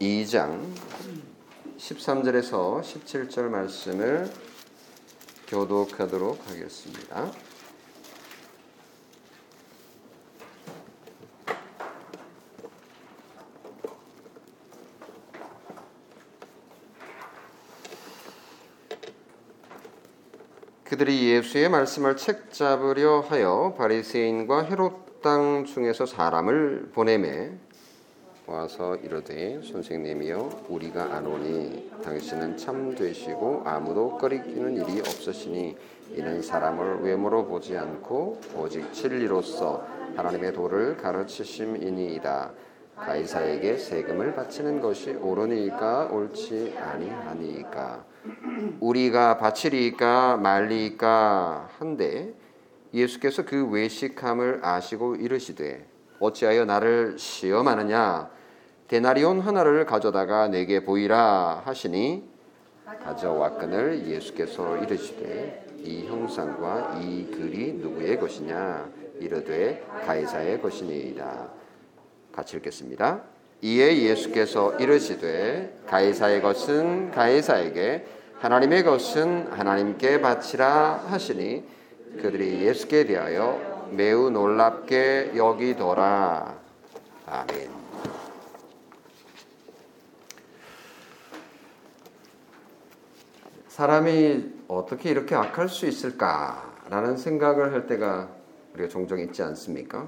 2장 13절에서 17절 말씀을 교독하도록 하겠습니다. 그들이 예수의 말씀을 책 잡으려 하여 바리새인과 헤롯 땅 중에서 사람을 보내매 와서 이르되 선생님이여 우리가 아노니 당신은 참 되시고 아무도 꺼리끼는 일이 없으시니 이는 사람을 외모로 보지 않고 오직 진리로서 하나님의 도를 가르치심이니이다. 가이사에게 세금을 바치는 것이 옳으니까 옳지 아니하니까 우리가 바치리까 말리까 한데 예수께서 그 외식함을 아시고 이르시되 어찌하여 나를 시험하느냐 데나리온 하나를 가져다가 내게 보이라 하시니 가져왔거늘 예수께서 이르시되 이 형상과 이 글이 누구의 것이냐 이르되 가이사의 것이니이다 같이 읽겠습니다. 이에 예수께서 이르시되 가이사의 것은 가이사에게 하나님의 것은 하나님께 바치라 하시니 그들이 예수께 대하여 매우 놀랍게 여기더라. 아멘. 사람이 어떻게 이렇게 악할 수 있을까라는 생각을 할 때가 우리가 종종 있지 않습니까?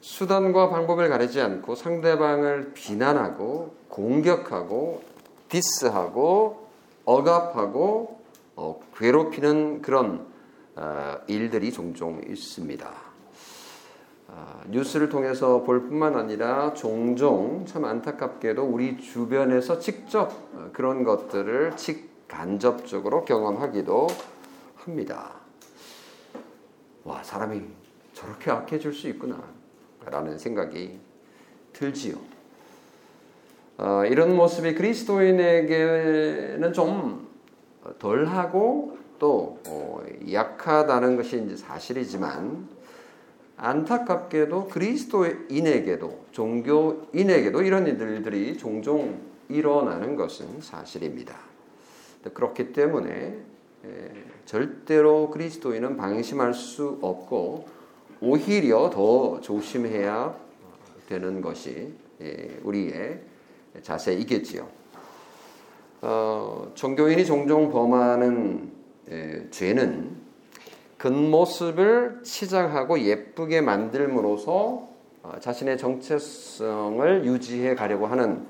수단과 방법을 가리지 않고 상대방을 비난하고 공격하고 디스하고 억압하고 어, 괴롭히는 그런 어, 일들이 종종 있습니다. 어, 뉴스를 통해서 볼 뿐만 아니라 종종 참 안타깝게도 우리 주변에서 직접 어, 그런 것들을 직간접적으로 경험하기도 합니다. 와, 사람이 저렇게 악해질 수 있구나. 라는 생각이 들지요. 어, 이런 모습이 그리스도인에게는 좀 덜하고 또 어, 약하다는 것이 이제 사실이지만 안타깝게도 그리스도인에게도 종교인에게도 이런 일들이 종종 일어나는 것은 사실입니다. 그렇기 때문에 에, 절대로 그리스도인은 방심할 수 없고 오히려 더 조심해야 되는 것이 예, 우리의 자세이겠지요. 어, 종교인이 종종 범하는 에, 예, 죄는 겉모습을 치장하고 예쁘게 만들므로써 어, 자신의 정체성을 유지해 가려고 하는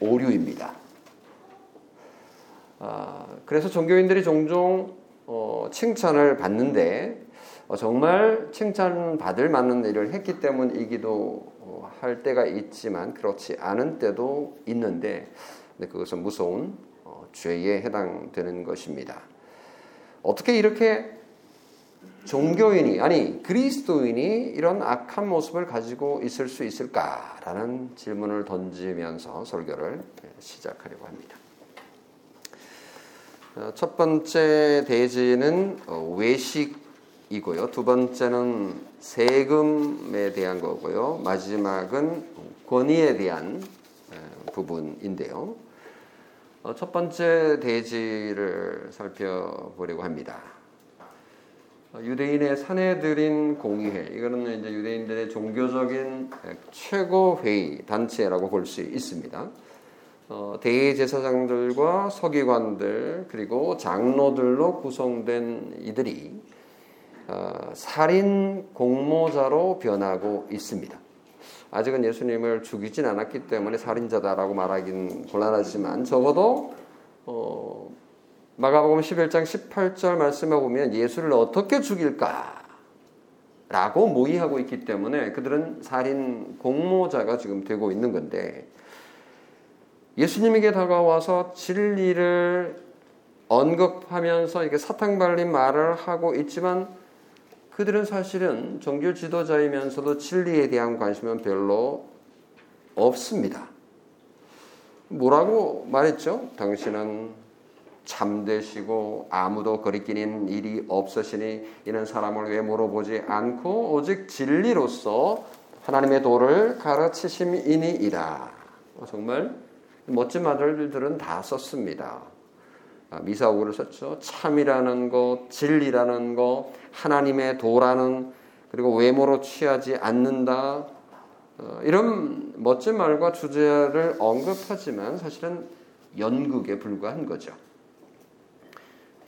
오류입니다. 어, 그래서 종교인들이 종종 어, 칭찬을 받는데 어, 정말 칭찬받을 만한 일을 했기 때문이기도 어, 할 때가 있지만 그렇지 않은 때도 있는데 그것은 무서운 어, 죄에 해당되는 것입니다. 어떻게 이렇게 종교인이 아니 그리스도인이 이런 악한 모습을 가지고 있을 수 있을까라는 질문을 던지면서 설교를 시작하려고 합니다. 첫 번째 대지는 외식 이고요. 두 번째는 세금에 대한 거고요. 마지막은 권위에 대한 부분인데요. 어, 첫 번째 대지를 살펴보려고 합니다. 어, 유대인의 사내들인 공의회 이거는 이제 유대인들의 종교적인 최고 회의 단체라고 볼 수 있습니다. 어, 대제사장들과 서기관들 그리고 장로들로 구성된 이들이 어, 살인 공모자로 변하고 있습니다. 아직은 예수님을 죽이진 않았기 때문에 살인자다라고 말하기는 곤란하지만 적어도 어, 마가복음 11장 18절 말씀에 보면 예수를 어떻게 죽일까? 라고 모의하고 있기 때문에 그들은 살인 공모자가 지금 되고 있는 건데 예수님에게 다가와서 진리를 언급하면서 이게 사탕 발린 말을 하고 있지만 그들은 사실은 종교 지도자이면서도 진리에 대한 관심은 별로 없습니다. 뭐라고 말했죠? 당신은 참되시고 아무도 거리끼는 일이 없으시니 이는 사람을 왜 물어보지 않고 오직 진리로서 하나님의 도를 가르치심이니이다. 정말 멋진 말들은 다 썼습니다. 아, 미사오구를 썼죠. 참이라는 것, 진리라는 것, 하나님의 도라는 그리고 외모로 취하지 않는다. 어, 이런 멋진 말과 주제를 언급하지만 사실은 연극에 불과한 거죠.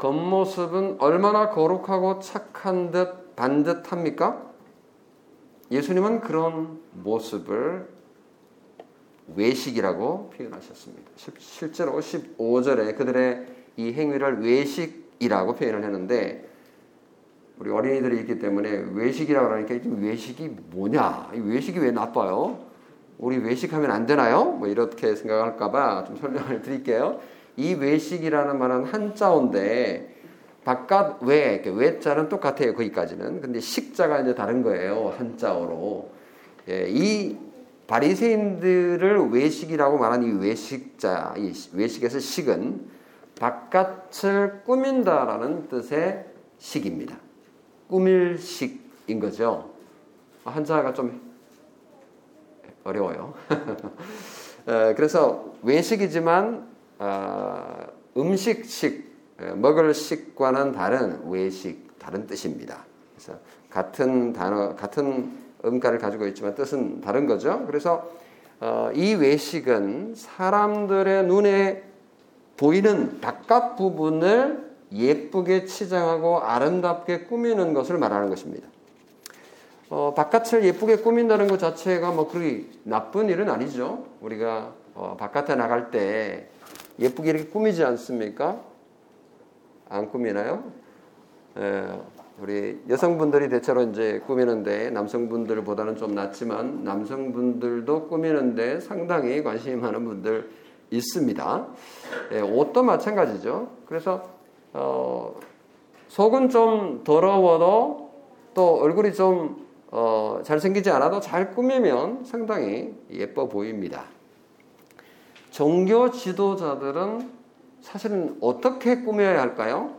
겉모습은 얼마나 거룩하고 착한 듯 반듯합니까? 예수님은 그런 모습을 외식이라고 표현하셨습니다. 실제로 15절에 그들의 이 행위를 외식이라고 표현을 했는데 우리 어린이들이 있기 때문에 외식이라고 하니까 외식이 뭐냐? 외식이 왜 나빠요? 우리 외식하면 안 되나요? 뭐 이렇게 생각할까봐 좀 설명을 드릴게요. 이 외식이라는 말은 한자어인데 바깥 외, 외자는 똑같아요. 거기까지는. 근데 식자가 이제 다른 거예요. 한자어로. 예, 이 바리새인들을 외식이라고 말하는 이 외식자, 이 외식에서 식은 바깥을 꾸민다라는 뜻의 식입니다. 꾸밀 식인 거죠. 한자가 좀 어려워요. 그래서 외식이지만 아, 음식식, 먹을 식과는 다른 외식, 다른 뜻입니다. 그래서 같은 단어, 같은 음가를 가지고 있지만 뜻은 다른 거죠. 그래서 어, 이 외식은 사람들의 눈에 보이는 바깥 부분을 예쁘게 치장하고 아름답게 꾸미는 것을 말하는 것입니다. 어, 바깥을 예쁘게 꾸민다는 것 자체가 뭐 그리 나쁜 일은 아니죠. 우리가 어, 바깥에 나갈 때 예쁘게 이렇게 꾸미지 않습니까? 안 꾸미나요? 예, 우리 여성분들이 대체로 이제 꾸미는데 남성분들보다는 좀 낫지만 남성분들도 꾸미는데 상당히 관심이 많은 분들 있습니다. 예, 옷도 마찬가지죠. 그래서 어, 속은 좀 더러워도 또 얼굴이 좀 어, 잘생기지 않아도 잘 꾸미면 상당히 예뻐 보입니다. 종교 지도자들은 사실은 어떻게 꾸며야 할까요?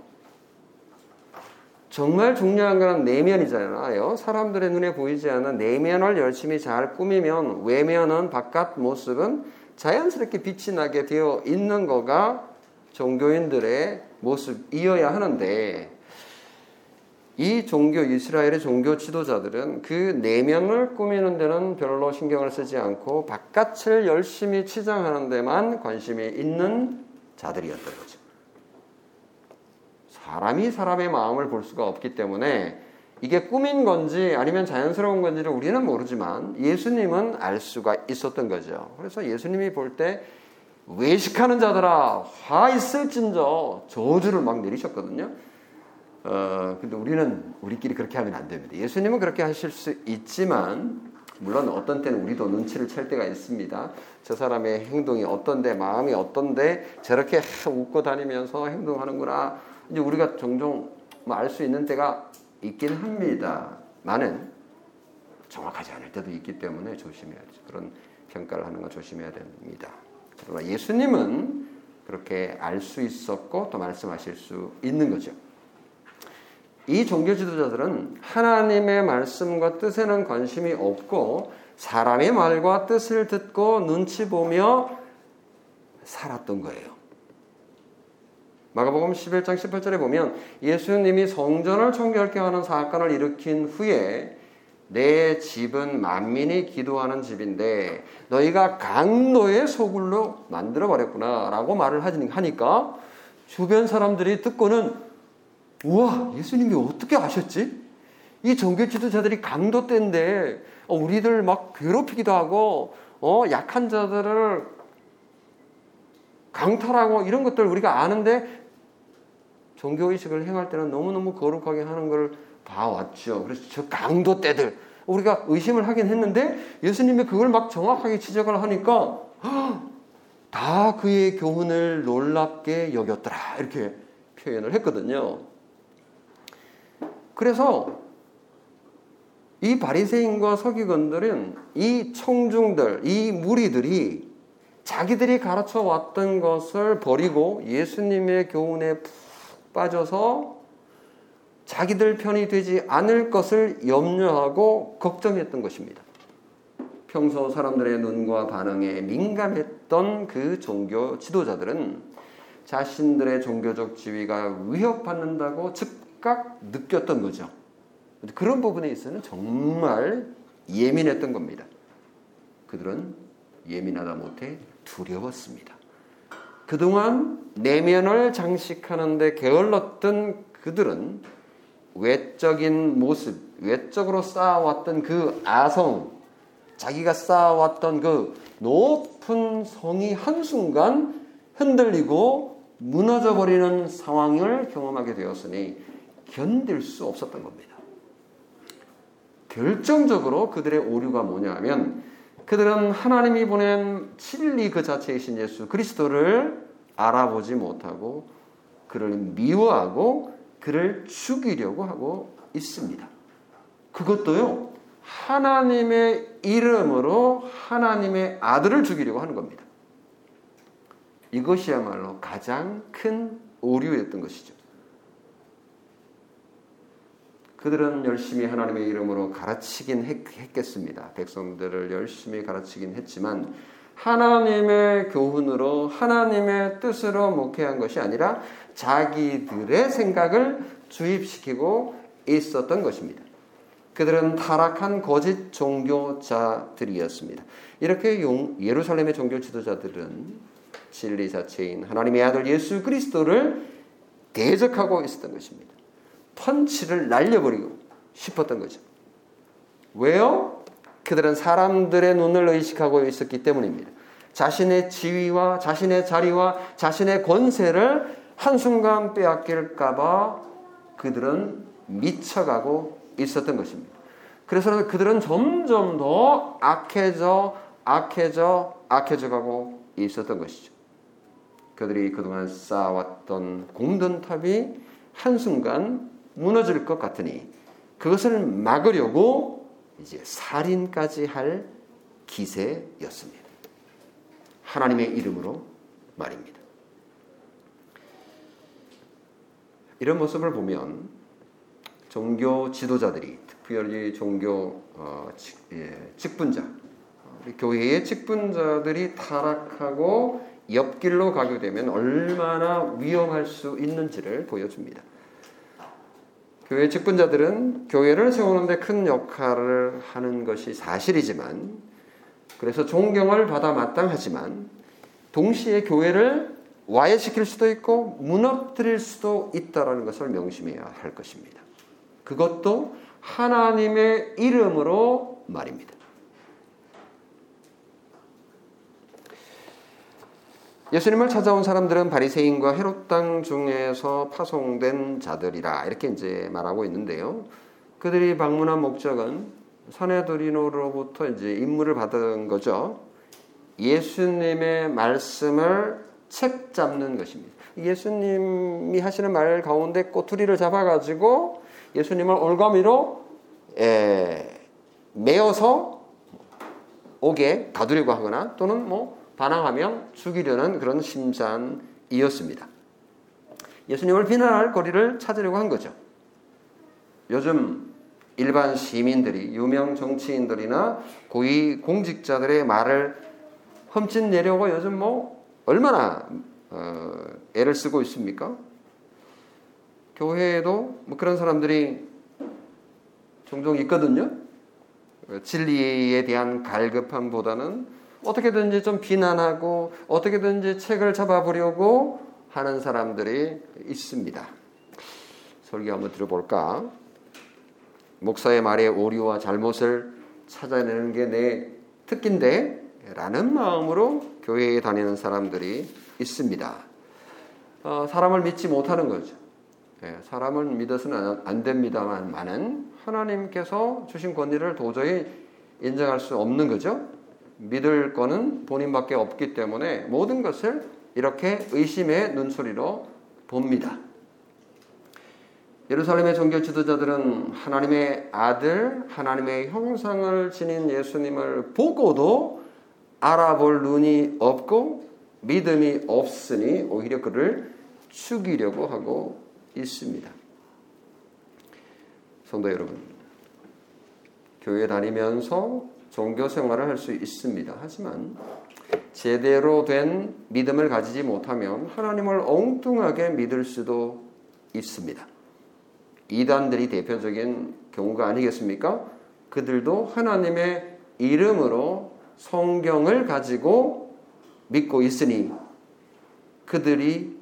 정말 중요한 건 내면이잖아요. 사람들의 눈에 보이지 않는 내면을 열심히 잘 꾸미면 외면은 바깥 모습은 자연스럽게 빛이 나게 되어 있는 거가 종교인들의 모습이어야 하는데 이 종교 이스라엘의 종교 지도자들은 그 내면을 꾸미는 데는 별로 신경을 쓰지 않고 바깥을 열심히 치장하는 데만 관심이 있는 자들이었던 거죠. 사람이 사람의 마음을 볼 수가 없기 때문에 이게 꾸민 건지 아니면 자연스러운 건지를 우리는 모르지만 예수님은 알 수가 있었던 거죠. 그래서 예수님이 볼 때 외식하는 자들아 화 있을진저 저주를 막 내리셨거든요. 어, 근데 우리는 우리끼리 그렇게 하면 안 됩니다. 예수님은 그렇게 하실 수 있지만 물론 어떤 때는 우리도 눈치를 챌 때가 있습니다. 저 사람의 행동이 어떤데 마음이 어떤데 저렇게 웃고 다니면서 행동하는구나. 이제 우리가 종종 뭐 알 수 있는 때가 있긴 합니다. 많은 정확하지 않을 때도 있기 때문에 조심해야죠. 그런 평가를 하는 거 조심해야 됩니다. 그러나 예수님은 그렇게 알 수 있었고 또 말씀하실 수 있는 거죠. 이 종교 지도자들은 하나님의 말씀과 뜻에는 관심이 없고 사람의 말과 뜻을 듣고 눈치 보며 살았던 거예요. 마가복음 11장 18절에 보면 예수님이 성전을 청결케 하는 사건을 일으킨 후에 내 집은 만민이 기도하는 집인데 너희가 강도의 소굴로 만들어 버렸구나 라고 말을 하니까 주변 사람들이 듣고는 우와 예수님이 어떻게 아셨지? 이 종교 지도자들이 강도 때인데 어, 우리들 막 괴롭히기도 하고 어, 약한 자들을 강탈하고 이런 것들 우리가 아는데 종교의식을 행할 때는 너무너무 거룩하게 하는 걸 봐왔죠. 그래서 저 강도 때들 우리가 의심을 하긴 했는데 예수님이 그걸 막 정확하게 지적을 하니까 다 그의 교훈을 놀랍게 여겼더라 이렇게 표현을 했거든요. 그래서 이 바리새인과 서기관들은 이 청중들, 이 무리들이 자기들이 가르쳐 왔던 것을 버리고 예수님의 교훈에 푹 빠져서 자기들 편이 되지 않을 것을 염려하고 걱정했던 것입니다. 평소 사람들의 눈과 반응에 민감했던 그 종교 지도자들은 자신들의 종교적 지위가 위협받는다고 즉 각 느꼈던 거죠. 그런 부분에 있어서는 정말 예민했던 겁니다. 그들은 예민하다 못해 두려웠습니다. 그동안 내면을 장식하는데 게을렀던 그들은 외적인 모습, 외적으로 쌓아왔던 그 아성, 자기가 쌓아왔던 그 높은 성이 한순간 흔들리고 무너져 버리는 상황을 경험하게 되었으니 견딜 수 없었던 겁니다. 결정적으로 그들의 오류가 뭐냐면 그들은 하나님이 보낸 진리 그 자체이신 예수 그리스도를 알아보지 못하고 그를 미워하고 그를 죽이려고 하고 있습니다. 그것도요, 하나님의 이름으로 하나님의 아들을 죽이려고 하는 겁니다. 이것이야말로 가장 큰 오류였던 것이죠. 그들은 열심히 하나님의 이름으로 가르치긴 했 겠습니다. 백성들을 열심히 가르치긴 했지만 하나님의 교훈으로 하나님의 뜻으로 목회한 것이 아니라 자기들의 생각을 주입시키고 있었던 것입니다. 그들은 타락한 거짓 종교자들이었습니다. 이렇게 예루살렘의 종교 지도자들은 진리 자체인 하나님의 아들 예수 그리스도를 대적하고 있었던 것입니다. 펀치를 날려버리고 싶었던 거죠. 왜요? 그들은 사람들의 눈을 의식하고 있었기 때문입니다. 자신의 지위와 자신의 자리와 자신의 권세를 한순간 빼앗길까봐 그들은 미쳐가고 있었던 것입니다. 그래서 그들은 점점 더 악해져, 악해져, 악해져 가고 있었던 것이죠. 그들이 그동안 쌓아왔던 공든탑이 한순간 무너질 것 같으니 그것을 막으려고 이제 살인까지 할 기세였습니다. 하나님의 이름으로 말입니다. 이런 모습을 보면 종교 지도자들이 특별히 종교 어, 직, 예, 직분자 교회의 직분자들이 타락하고 옆길로 가게 되면 얼마나 위험할 수 있는지를 보여줍니다. 교회 직분자들은 교회를 세우는데 큰 역할을 하는 것이 사실이지만 그래서 존경을 받아 마땅하지만 동시에 교회를 와해시킬 수도 있고 무너뜨릴 수도 있다라는 것을 명심해야 할 것입니다. 그것도 하나님의 이름으로 말입니다. 예수님을 찾아온 사람들은 바리새인과 헤롯 땅 중에서 파송된 자들이라 이렇게 이제 말하고 있는데요. 그들이 방문한 목적은 사네드리노로부터 이제 임무를 받은 거죠. 예수님의 말씀을 책 잡는 것입니다. 예수님이 하시는 말 가운데 꼬투리를 잡아가지고 예수님을 올가미로 에, 메어서 옥에 가두려고 하거나 또는 뭐 반항하면 죽이려는 그런 심산이었습니다. 예수님을 비난할 거리를 찾으려고 한 거죠. 요즘 일반 시민들이 유명 정치인들이나 고위 공직자들의 말을 험짓내려고 요즘 뭐 얼마나 어, 애를 쓰고 있습니까? 교회에도 뭐 그런 사람들이 종종 있거든요. 진리에 대한 갈급함보다는 어떻게든지 좀 비난하고 어떻게든지 책을 잡아보려고 하는 사람들이 있습니다. 설교 한번 들어볼까? 목사의 말에 오류와 잘못을 찾아내는 게 내 특기인데 라는 마음으로 교회에 다니는 사람들이 있습니다. 어, 사람을 믿지 못하는 거죠. 예, 사람을 믿어서는 안 됩니다만 많은 하나님께서 주신 권리를 도저히 인정할 수 없는 거죠. 믿을 거는 본인밖에 없기 때문에 모든 것을 이렇게 의심의 눈소리로 봅니다. 예루살렘의 종교 지도자들은 하나님의 아들, 하나님의 형상을 지닌 예수님을 보고도 알아볼 눈이 없고 믿음이 없으니 오히려 그를 죽이려고 하고 있습니다. 성도 여러분, 교회 다니면서 종교 생활을 할 수 있습니다. 하지만 제대로 된 믿음을 가지지 못하면 하나님을 엉뚱하게 믿을 수도 있습니다. 이단들이 대표적인 경우가 아니겠습니까? 그들도 하나님의 이름으로 성경을 가지고 믿고 있으니 그들이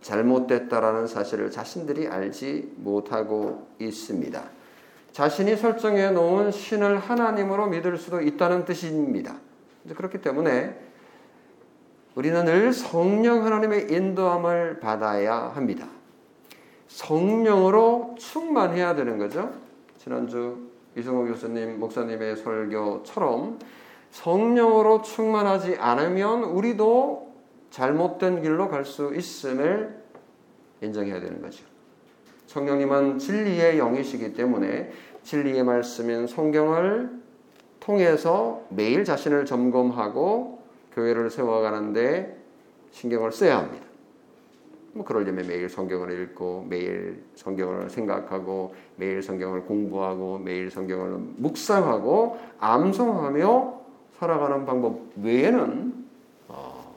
잘못됐다라는 사실을 자신들이 알지 못하고 있습니다. 자신이 설정해 놓은 신을 하나님으로 믿을 수도 있다는 뜻입니다. 그렇기 때문에 우리는 늘 성령 하나님의 인도함을 받아야 합니다. 성령으로 충만해야 되는 거죠. 지난주 이승호 교수님, 목사님의 설교처럼 성령으로 충만하지 않으면 우리도 잘못된 길로 갈 수 있음을 인정해야 되는 거죠. 성령님은 진리의 영이시기 때문에 진리의 말씀인 성경을 통해서 매일 자신을 점검하고 교회를 세워가는데 신경을 써야 합니다. 뭐 그러려면 매일 성경을 읽고 매일 성경을 생각하고 매일 성경을 공부하고 매일 성경을 묵상하고 암송하며 살아가는 방법 외에는 어,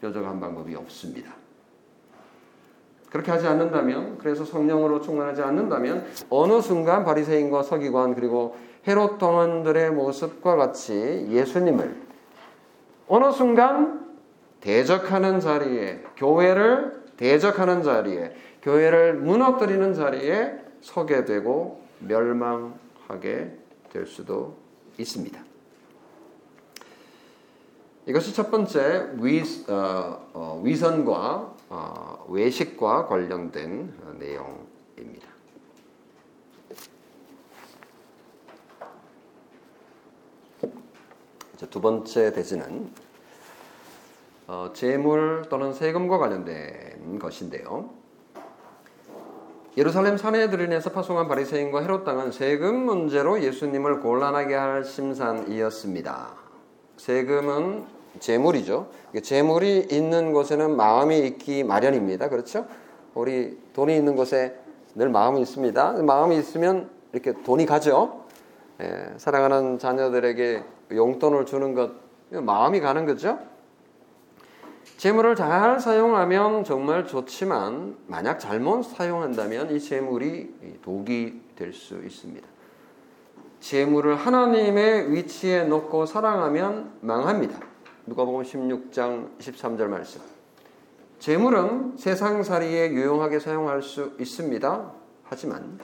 뾰족한 방법이 없습니다. 그렇게 하지 않는다면 그래서 성령으로 충만하지 않는다면 어느 순간 바리새인과 서기관 그리고 헤롯 동원들의 모습과 같이 예수님을 어느 순간 대적하는 자리에 교회를 대적하는 자리에 교회를 무너뜨리는 자리에 서게 되고 멸망하게 될 수도 있습니다. 이것이 첫 번째 위, 어, 어, 위선과 어, 외식과 관련된 어, 내용입니다. 두 번째 대지는 어, 재물 또는 세금과 관련된 것인데요. 예루살렘 사내들인에서 파송한 바리새인과 헤롯 당은 세금 문제로 예수님을 곤란하게 할 심산이었습니다. 세금은 재물이죠. 재물이 있는 곳에는 마음이 있기 마련입니다. 그렇죠? 우리 돈이 있는 곳에 늘 마음이 있습니다. 마음이 있으면 이렇게 돈이 가죠. 예, 사랑하는 자녀들에게 용돈을 주는 것 마음이 가는 거죠. 재물을 잘 사용하면 정말 좋지만 만약 잘못 사용한다면 이 재물이 독이 될 수 있습니다. 재물을 하나님의 위치에 놓고 사랑하면 망합니다. 누가복음 16장 13절 말씀. 재물은 세상살이에 유용하게 사용할 수 있습니다. 하지만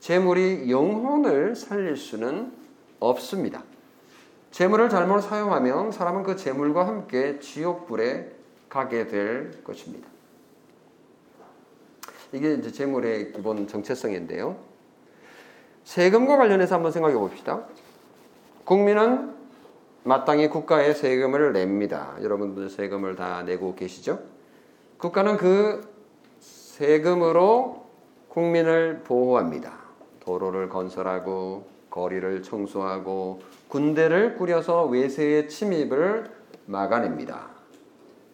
재물이 영혼을 살릴 수는 없습니다. 재물을 잘못 사용하면 사람은 그 재물과 함께 지옥불에 가게 될 것입니다. 이게 이제 재물의 기본 정체성인데요. 세금과 관련해서 한번 생각해 봅시다. 국민은 마땅히 국가에 세금을 냅니다. 여러분들 세금을 다 내고 계시죠? 국가는 그 세금으로 국민을 보호합니다. 도로를 건설하고 거리를 청소하고 군대를 꾸려서 외세의 침입을 막아냅니다.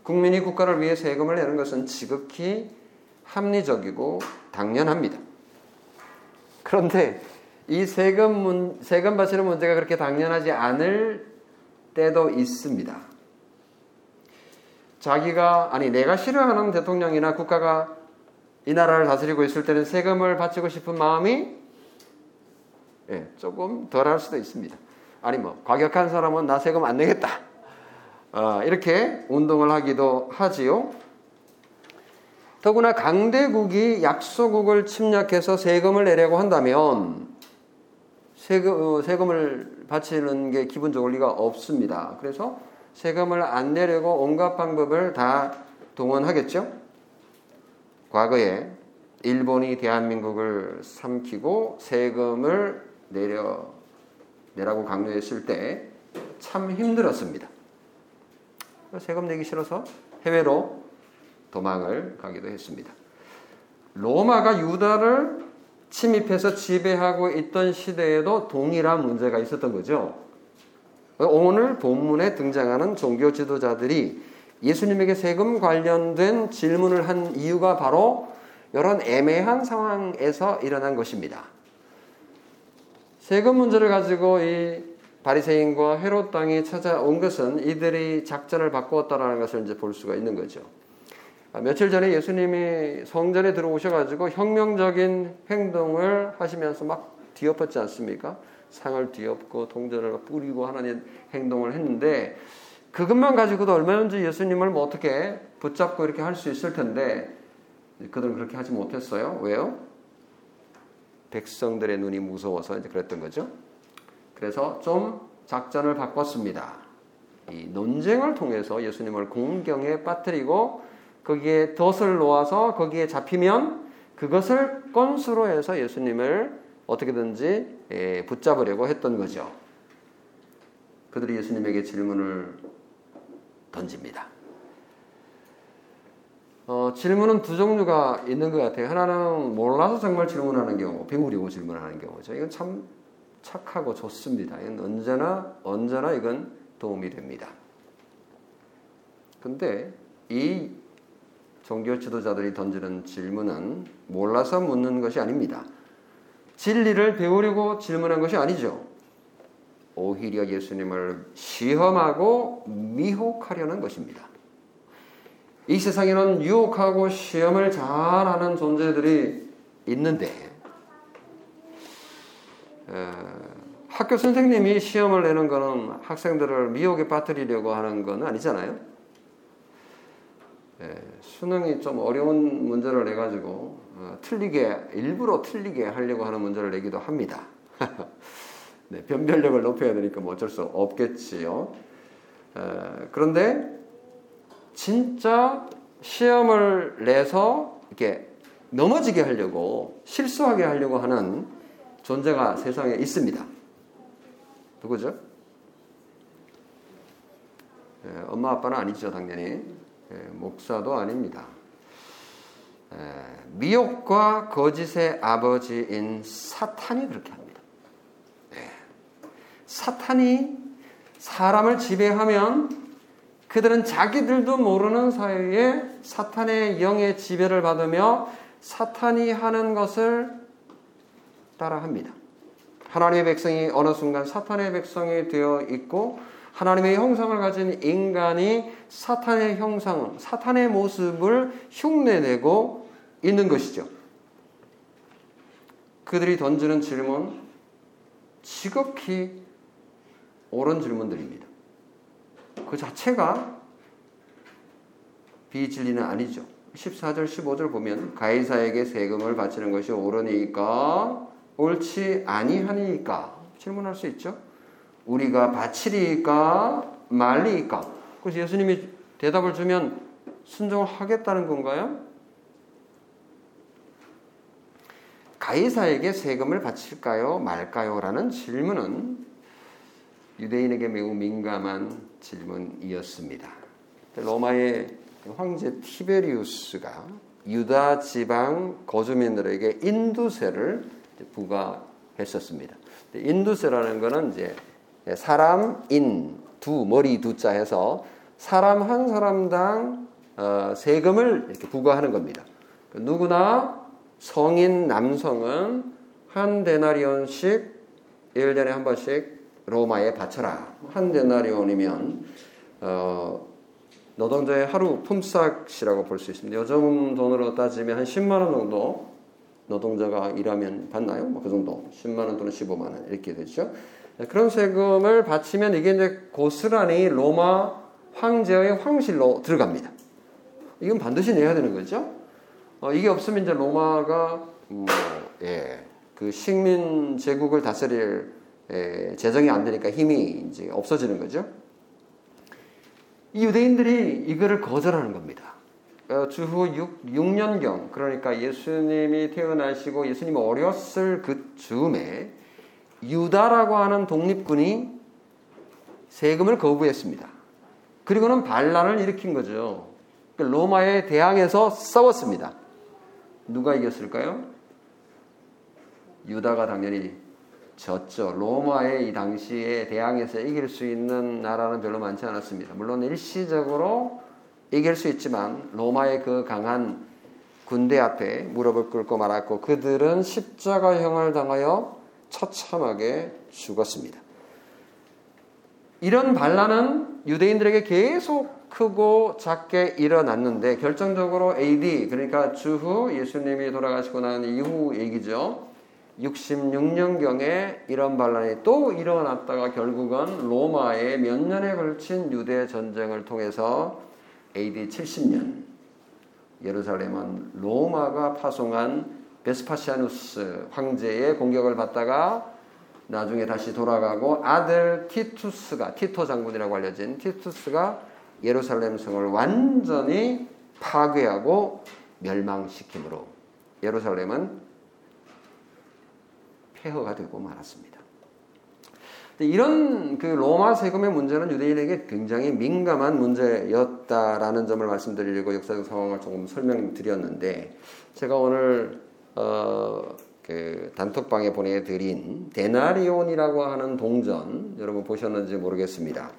국민이 국가를 위해 세금을 내는 것은 지극히 합리적이고 당연합니다. 그런데 이 세금 문, 세금 바치는 문제가 그렇게 당연하지 않을 때도 있습니다. 자기가 아니 내가 싫어하는 대통령이나 국가가 이 나라를 다스리고 있을 때는 세금을 바치고 싶은 마음이 예, 조금 덜할 수도 있습니다. 아니 뭐 과격한 사람은 나 세금 안 내겠다. 어, 이렇게 운동을 하기도 하지요. 더구나 강대국이 약소국을 침략해서 세금을 내려고 한다면 세금, 어, 세금을 바치는 게 기본적으로 리가 없습니다. 그래서 세금을 안 내려고 온갖 방법을 다 동원하겠죠. 과거에 일본이 대한민국을 삼키고 세금을 내려 내라고 강요했을 때 참 힘들었습니다. 세금 내기 싫어서 해외로 도망을 가기도 했습니다. 로마가 유다를 침입해서 지배하고 있던 시대에도 동일한 문제가 있었던 거죠. 오늘 본문에 등장하는 종교 지도자들이 예수님에게 세금 관련된 질문을 한 이유가 바로 이런 애매한 상황에서 일어난 것입니다. 세금 문제를 가지고 이 바리새인과 헤롯 땅이 찾아온 것은 이들이 작전을 바꾸었다라는 것을 이제 볼 수가 있는 거죠. 아, 며칠 전에 예수님이 성전에 들어오셔가지고 혁명적인 행동을 하시면서 막 뒤엎었지 않습니까? 상을 뒤엎고 동전을 뿌리고 하는 행동을 했는데 그것만 가지고도 얼마든지 예수님을 뭐 어떻게 붙잡고 이렇게 할 수 있을 텐데 그들은 그렇게 하지 못했어요. 왜요? 백성들의 눈이 무서워서 이제 그랬던 거죠. 그래서 좀 작전을 바꿨습니다. 이 논쟁을 통해서 예수님을 공경에 빠뜨리고 거기에 덫을 놓아서 거기에 잡히면 그것을 건수로 해서 예수님을 어떻게든지 예, 붙잡으려고 했던 거죠. 그들이 예수님에게 질문을 던집니다. 어, 질문은 두 종류가 있는 것 같아요. 하나는 몰라서 정말 질문하는 경우, 배우려고 질문하는 경우죠. 이건 참 착하고 좋습니다. 이건 언제나, 언제나 이건 도움이 됩니다. 근데 이 종교 지도자들이 던지는 질문은 몰라서 묻는 것이 아닙니다. 진리를 배우려고 질문한 것이 아니죠. 오히려 예수님을 시험하고 미혹하려는 것입니다. 이 세상에는 유혹하고 시험을 잘하는 존재들이 있는데 에, 학교 선생님이 시험을 내는 것은 학생들을 미혹에 빠뜨리려고 하는 건 아니잖아요. 에, 수능이 좀 어려운 문제를 내가지고 어, 틀리게 일부러 틀리게 하려고 하는 문제를 내기도 합니다. 네, 변별력을 높여야 되니까 뭐 어쩔 수 없겠지요. 에, 그런데 진짜 시험을 내서 이렇게 넘어지게 하려고 실수하게 하려고 하는 존재가 세상에 있습니다. 누구죠? 예, 엄마 아빠는 아니죠 당연히 예, 목사도 아닙니다. 예, 미혹과 거짓의 아버지인 사탄이 그렇게 합니다. 예. 사탄이 사람을 지배하면 그들은 자기들도 모르는 사이에 사탄의 영의 지배를 받으며 사탄이 하는 것을 따라합니다. 하나님의 백성이 어느 순간 사탄의 백성이 되어 있고 하나님의 형상을 가진 인간이 사탄의 형상, 사탄의 모습을 흉내내고 있는 것이죠. 그들이 던지는 질문, 지극히 옳은 질문들입니다. 그 자체가 비진리는 아니죠. 14절, 15절 보면 가이사에게 세금을 바치는 것이 옳으니까 옳지 아니하니까 질문할 수 있죠. 우리가 바치리까 말리까. 그래서 예수님이 대답을 주면 순종을 하겠다는 건가요? 가이사에게 세금을 바칠까요? 말까요? 라는 질문은 유대인에게 매우 민감한 질문이었습니다. 로마의 황제 티베리우스가 유다 지방 거주민들에게 인두세를 부과했었습니다. 인두세라는 것은 이제 사람 인 두 머리 두 자 해서 사람 한 사람당 어, 세금을 이렇게 부과하는 겁니다. 누구나 성인 남성은 한 데나리온씩 1년에 한 번씩 로마에 바쳐라. 한 데나리온이면 어, 노동자의 하루 품삯이라고 볼 수 있습니다. 요즘 돈으로 따지면 한 10만 원 정도 노동자가 일하면 받나요? 뭐 그 정도. 10만 원 또는 15만 원 이렇게 되죠. 네, 그런 세금을 바치면 이게 이제 고스란히 로마 황제의 황실로 들어갑니다. 이건 반드시 내야 되는 거죠. 어, 이게 없으면 이제 로마가 뭐, 예, 그 식민 제국을 다스릴 예, 재정이 안 되니까 힘이 이제 없어지는 거죠. 이 유대인들이 이거를 거절하는 겁니다. 어, 주후 6, 6년경, 그러니까 예수님이 태어나시고 예수님이 어렸을 그 즈음에 유다라고 하는 독립군이 세금을 거부했습니다. 그리고는 반란을 일으킨 거죠. 그 로마에 대항해서 싸웠습니다. 누가 이겼을까요? 유다가 당연히 졌죠. 로마의 이 당시에 대항해서 이길 수 있는 나라는 별로 많지 않았습니다. 물론 일시적으로 이길 수 있지만 로마의 그 강한 군대 앞에 무릎을 꿇고 말았고 그들은 십자가형을 당하여 처참하게 죽었습니다. 이런 반란은 유대인들에게 계속 크고 작게 일어났는데 결정적으로 AD 그러니까 주후 예수님이 돌아가시고 난 이후 얘기죠. 66년경에 이런 반란이 또 일어났다가 결국은 로마의 몇 년에 걸친 유대 전쟁을 통해서 AD 70년 예루살렘은 로마가 파송한 베스파시아누스 황제의 공격을 받다가 나중에 다시 돌아가고 아들 티투스가 티토 장군이라고 알려진 티투스가 예루살렘 성을 완전히 파괴하고 멸망시킴으로 예루살렘은 폐허가 되고 말았습니다. 이런 그 로마 세금의 문제는 유대인에게 굉장히 민감한 문제였다라는 점을 말씀드리려고 역사적 상황을 조금 설명드렸는데 제가 오늘 어, 그 단톡방에 보내드린 데나리온이라고 하는 동전 여러분 보셨는지 모르겠습니다.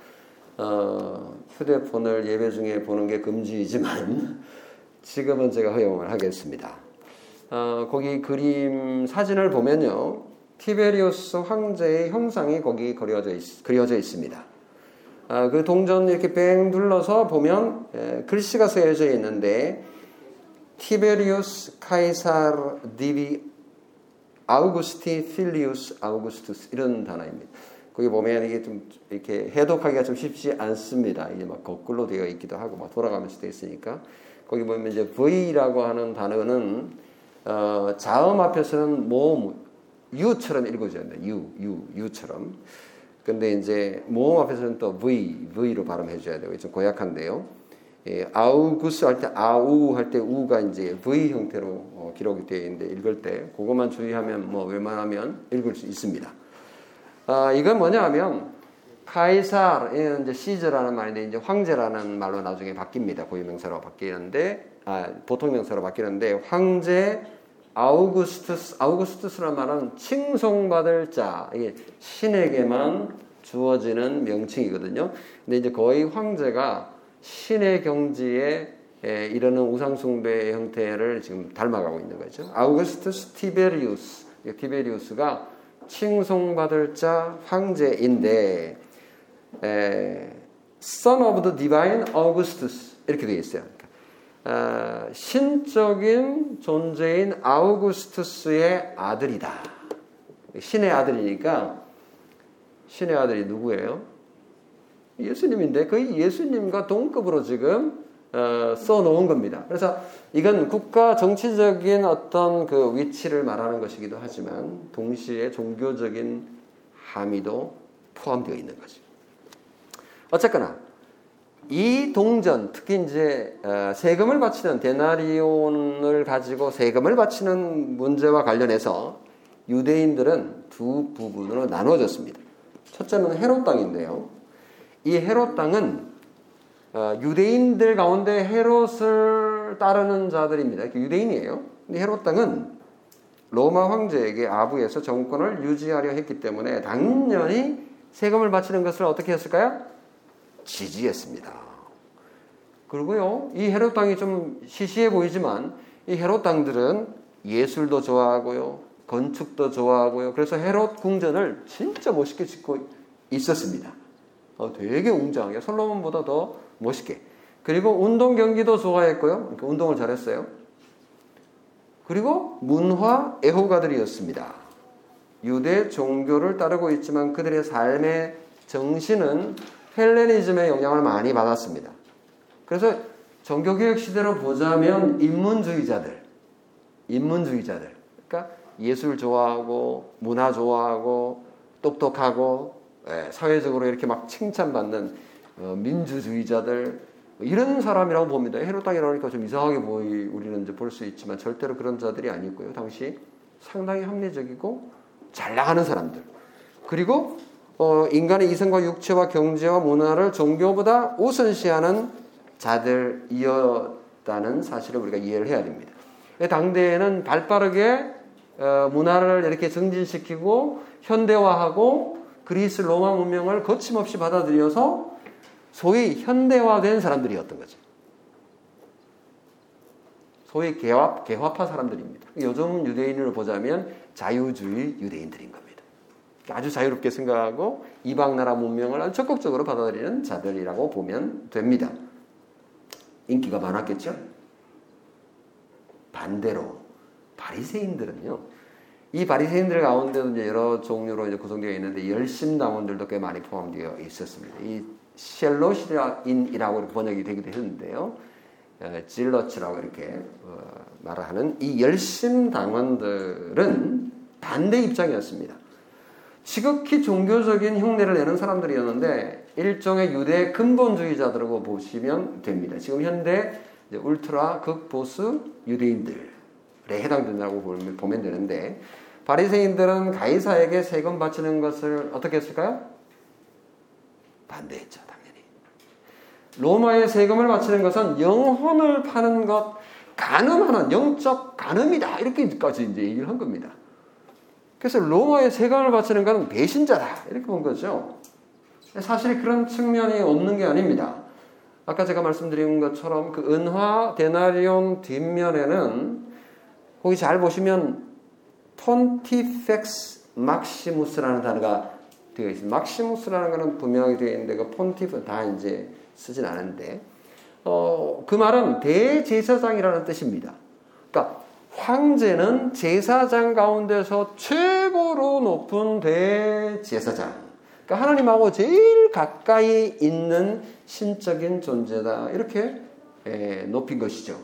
어, 휴대폰을 예배 중에 보는 게 금지이지만 지금은 제가 허용을 하겠습니다. 어, 거기 그림 사진을 보면요. 티베리우스 황제의 형상이 거기 그려져, 있, 그려져 있습니다. 아, 그 동전 이렇게 뺑 눌러서 보면 에, 글씨가 쓰여져 있는데 티베리우스 카이사르 디비 아우구스티 필리우스 아우구스투스 이런 단어입니다. 거기 보면 이게 좀 이렇게 해독하기가 좀 쉽지 않습니다. 이게 막 거꾸로 되어 있기도 하고 막 돌아가면서 되어 있으니까 거기 보면 이제 V라고 하는 단어는 어, 자음 앞에서는 모음 U처럼 읽어져야 돼. U, U, U처럼. 근데 이제 모음 앞에서는 또 V, V로 발음해 줘야 되고 좀 고약한데요. 예, 아우구스 할 때 아우 할 때 우가 이제 V 형태로 어, 기록이 되어 있는데 읽을 때 그것만 주의하면 뭐 웬만하면 읽을 수 있습니다. 아, 이건 뭐냐 하면 카이사 이제 시저라는 말인데 이제 황제라는 말로 나중에 바뀝니다. 고유 명사로 바뀌는데 아, 보통 명사로 바뀌는데 황제 아우구스투스 아우구스투스란 말은 칭송받을 자 이게 신에게만 주어지는 명칭이거든요. 근데 이제 거의 황제가 신의 경지에 이르는 우상숭배의 형태를 지금 닮아가고 있는 거죠. 아우구스투스 티베리우스 티베리우스가 칭송받을 자 황제인데 에, Son of the Divine Augustus 이렇게 되어 있어요. 어, 신적인 존재인 아우구스투스의 아들이다. 신의 아들이니까 신의 아들이 누구예요? 예수님인데 그 예수님과 동급으로 지금 어, 써놓은 겁니다. 그래서 이건 국가 정치적인 어떤 그 위치를 말하는 것이기도 하지만 동시에 종교적인 함의도 포함되어 있는 거죠. 어쨌거나 이 동전 특히 이제 어, 세금을 바치는 데나리온을 가지고 세금을 바치는 문제와 관련해서 유대인들은 두 부분으로 나누어졌습니다. 첫째는 헤롯 땅인데요. 이 헤롯 땅은 어, 유대인들 가운데 헤롯을 따르는 자들입니다. 유대인이에요. 근데 헤롯 땅은 로마 황제에게 아부에서 정권을 유지하려 했기 때문에 당연히 세금을 바치는 것을 어떻게 했을까요? 지지했습니다. 그리고요, 이 헤롯 땅이 좀 시시해 보이지만 이 헤롯 땅들은 예술도 좋아하고요, 건축도 좋아하고요. 그래서 헤롯 궁전을 진짜 멋있게 짓고 있었습니다. 어, 되게 웅장하게 솔로몬보다 더 멋있게. 그리고 운동 경기도 좋아했고요. 그러니까 운동을 잘했어요. 그리고 문화 애호가들이었습니다. 유대 종교를 따르고 있지만 그들의 삶의 정신은 헬레니즘의 영향을 많이 받았습니다. 그래서 종교개혁 시대로 보자면 인문주의자들, 인문주의자들, 그러니까 예술 좋아하고 문화 좋아하고 똑똑하고 예, 사회적으로 이렇게 막 칭찬받는 어, 민주주의자들 이런 사람이라고 봅니다. 헤롯 땅이라니까 좀 이상하게 보이 우리는 이제 볼 수 있지만 절대로 그런 자들이 아니고요. 당시 상당히 합리적이고 잘 나가는 사람들 그리고 어, 인간의 이성과 육체와 경제와 문화를 종교보다 우선시하는 자들이었다는 사실을 우리가 이해를 해야 됩니다. 당대에는 발빠르게 어, 문화를 이렇게 정진시키고 현대화하고 그리스 로마 문명을 거침없이 받아들여서 소위 현대화된 사람들이었던 거죠. 소위 개화, 개화파 사람들입니다. 요즘 유대인을 보자면 자유주의 유대인들인 겁니다. 아주 자유롭게 생각하고 이방 나라 문명을 아주 적극적으로 받아들이는 자들이라고 보면 됩니다. 인기가 많았겠죠? 반대로 바리새인들은요. 이 바리새인들 가운데도 이제 여러 종류로 이제 구성되어 있는데 열심당원들도 꽤 많이 포함되어 있었습니다. 이 셀로시인이라고 번역이 되기도 했는데요. 질러츠라고 이렇게 어, 말하는 이 열심당원들은 반대 입장이었습니다. 지극히 종교적인 흉내를 내는 사람들이었는데 일종의 유대 근본주의자들이라고 보시면 됩니다. 지금 현대 울트라 극보수 유대인들에 해당된다고 보면 되는데 바리새인들은 가이사에게 세금 바치는 것을 어떻게 했을까요? 반대했죠, 당연히. 로마에 세금을 바치는 것은 영혼을 파는 것, 간음하는 영적 간음이다 이렇게까지 이제 얘기를 한 겁니다. 그래서 로마에 세금을 바치는 것은 배신자다 이렇게 본 거죠. 사실 그런 측면이 없는 게 아닙니다. 아까 제가 말씀드린 것처럼 그 은화 데나리온 뒷면에는 거기 잘 보시면 폰티펙스 막시무스라는 단어가 되어 있습니다. 막시무스라는 것은 분명히 되어 있는데 그 폰티프 다 이제 쓰진 않은데 어, 그 말은 대제사장이라는 뜻입니다. 그러니까 황제는 제사장 가운데서 최고로 높은 대제사장. 그러니까 하나님하고 제일 가까이 있는 신적인 존재다. 이렇게 에, 높인 것이죠.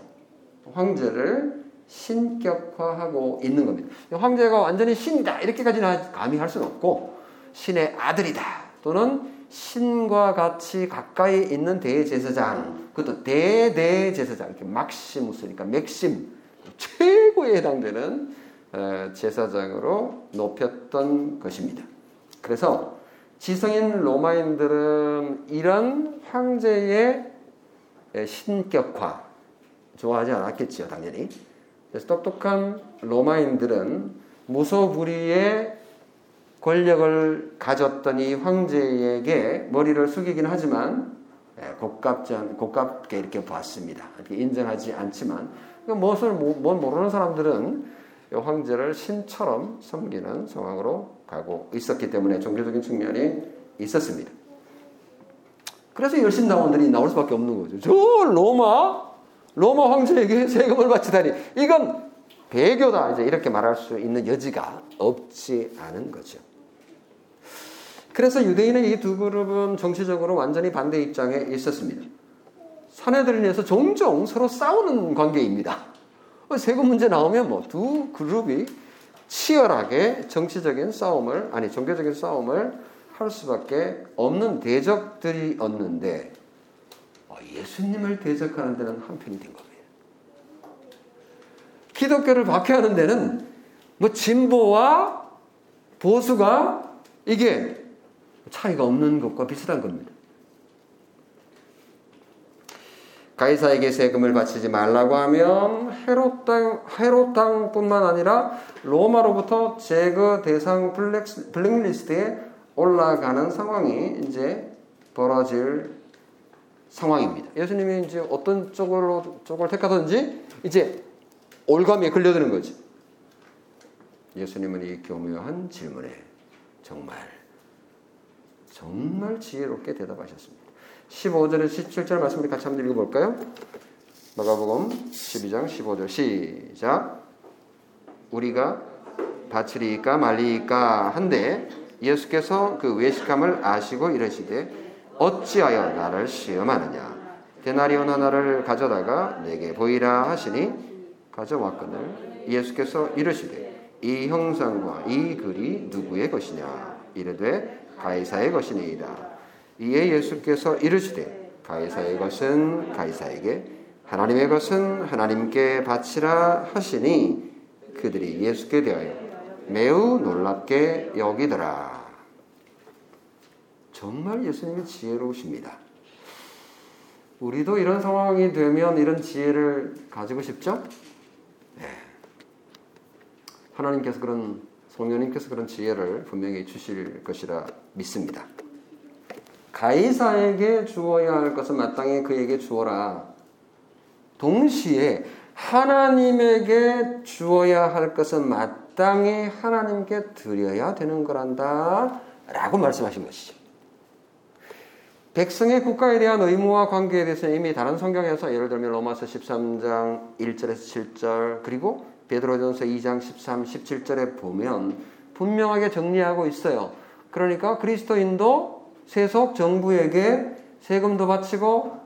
황제를 신격화하고 있는 겁니다. 황제가 완전히 신이다. 이렇게까지는 감히 할 수는 없고, 신의 아들이다. 또는 신과 같이 가까이 있는 대제사장. 그것도 대대제사장. 이렇게 막시무스니까 맥심. 최고에 해당되는 제사장으로 높였던 것입니다. 그래서 지성인 로마인들은 이런 황제의 신격화 좋아하지 않았겠지요, 당연히. 그래서 똑똑한 로마인들은 무소불위의 권력을 가졌던 이 황제에게 머리를 숙이긴 하지만 고깝지 고깝게 이렇게 봤습니다. 이렇게 인정하지 않지만 무엇을 뭐 모르는 사람들은 황제를 신처럼 섬기는 상황으로 가고 있었기 때문에 종교적인 측면이 있었습니다. 그래서 열심당원들이 나올 수밖에 없는 거죠. 저 로마 로마 황제에게 세금을 바치다니 이건 배교다 이제 이렇게 말할 수 있는 여지가 없지 않은 거죠. 그래서 유대인의 이 두 그룹은 정치적으로 완전히 반대 입장에 있었습니다. 사내들을 위해서 종종 서로 싸우는 관계입니다. 세금 문제 나오면 뭐 두 그룹이 치열하게 정치적인 싸움을 아니 종교적인 싸움을 할 수밖에 없는 대적들이 었는데 어, 예수님을 대적하는 데는 한편이 된 겁니다. 기독교를 박해하는 데는 뭐 진보와 보수가 이게 차이가 없는 것과 비슷한 겁니다. 가이사에게 세금을 바치지 말라고 하면 헤롯 땅, 헤롯 땅뿐만 아니라 로마로부터 제거 대상 블랙, 블랙리스트에 올라가는 상황이 이제 벌어질 상황입니다. 예수님이 이제 어떤 쪽으로, 쪽을 택하든지 이제 올가미에 걸려드는 거죠. 예수님은 이 교묘한 질문에 정말, 정말 지혜롭게 대답하셨습니다. 15절에 17절 말씀 우리 같이 한번 읽어볼까요? 마가복음 12장 15절 시작 우리가 바치리까 말리까 한데 예수께서 그 외식함을 아시고 이러시되 어찌하여 나를 시험하느냐? 데나리온 하나를 가져다가 내게 보이라 하시니 가져왔거늘 예수께서 이르시되 이 형상과 이 글이 누구의 것이냐? 이르되 가이사의 것이니이다. 이에 예수께서 이르시되 가이사의 것은 가이사에게 하나님의 것은 하나님께 바치라 하시니 그들이 예수께 대하여 매우 놀랍게 여기더라. 정말 예수님이 지혜로우십니다. 우리도 이런 상황이 되면 이런 지혜를 가지고 싶죠? 네. 하나님께서 그런 성령님께서 그런 지혜를 분명히 주실 것이라 믿습니다. 가이사에게 주어야 할 것은 마땅히 그에게 주어라. 동시에 하나님에게 주어야 할 것은 마땅히 하나님께 드려야 되는 거란다. 라고 말씀하신 것이죠. 백성의 국가에 대한 의무와 관계에 대해서는 이미 다른 성경에서 예를 들면 로마서 13장 1절에서 7절 그리고 베드로전서 2장 13, 17절에 보면 분명하게 정리하고 있어요. 그러니까 그리스도인도 세속 정부에게 세금도 바치고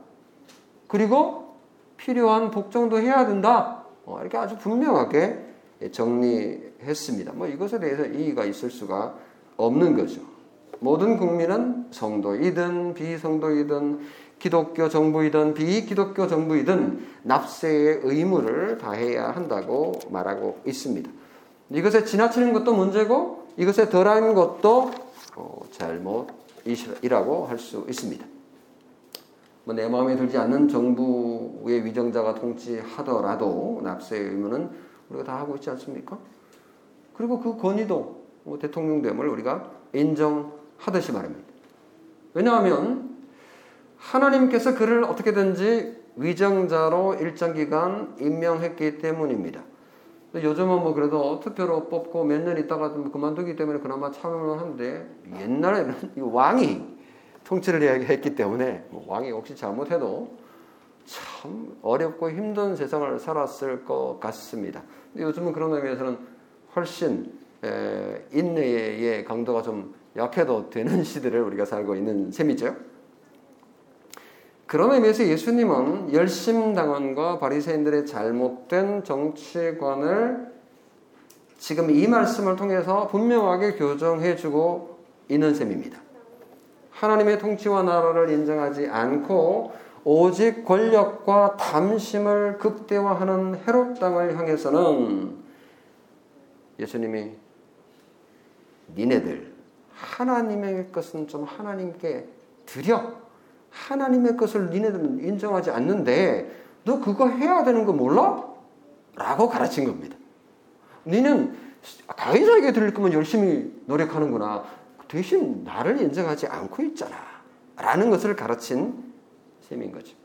그리고 필요한 복종도 해야 된다. 어, 이렇게 아주 분명하게 정리했습니다. 뭐 이것에 대해서 이의가 있을 수가 없는 거죠. 모든 국민은 성도이든 비성도이든 기독교 정부이든 비기독교 정부이든 납세의 의무를 다해야 한다고 말하고 있습니다. 이것에 지나치는 것도 문제고 이것에 덜한 것도 어, 잘못이라고 할 수 있습니다. 뭐 내 마음에 들지 않는 정부의 위정자가 통치하더라도 납세의 의무는 우리가 다 하고 있지 않습니까? 그리고 그 권위도 뭐 대통령 됨을 우리가 인정 하듯이 말입니다. 왜냐하면 하나님께서 그를 어떻게든지 위정자로 일정 기간 임명했기 때문입니다. 요즘은 뭐 그래도 투표로 뽑고 몇 년 있다가 그만두기 때문에 그나마 참여를 하는데 옛날에는 이 왕이 통치를 했기 때문에 뭐 왕이 혹시 잘못해도 참 어렵고 힘든 세상을 살았을 것 같습니다. 요즘은 그런 의미에서는 훨씬 인내의 강도가 좀 약해도 되는 시대를 우리가 살고 있는 셈이죠. 그런 의미에서 예수님은 열심당원과 바리새인들의 잘못된 정치관을 지금 이 말씀을 통해서 분명하게 교정해주고 있는 셈입니다. 하나님의 통치와 나라를 인정하지 않고 오직 권력과 탐심을 극대화하는 헤롯 당을 향해서는 예수님이 니네들 하나님의 것은 좀 하나님께 드려 하나님의 것을 니네들은 인정하지 않는데 너 그거 해야 되는 거 몰라? 라고 가르친 겁니다. 니는 가해자에게 드릴 거면 열심히 노력하는구나. 대신 나를 인정하지 않고 있잖아. 라는 것을 가르친 셈인 거죠.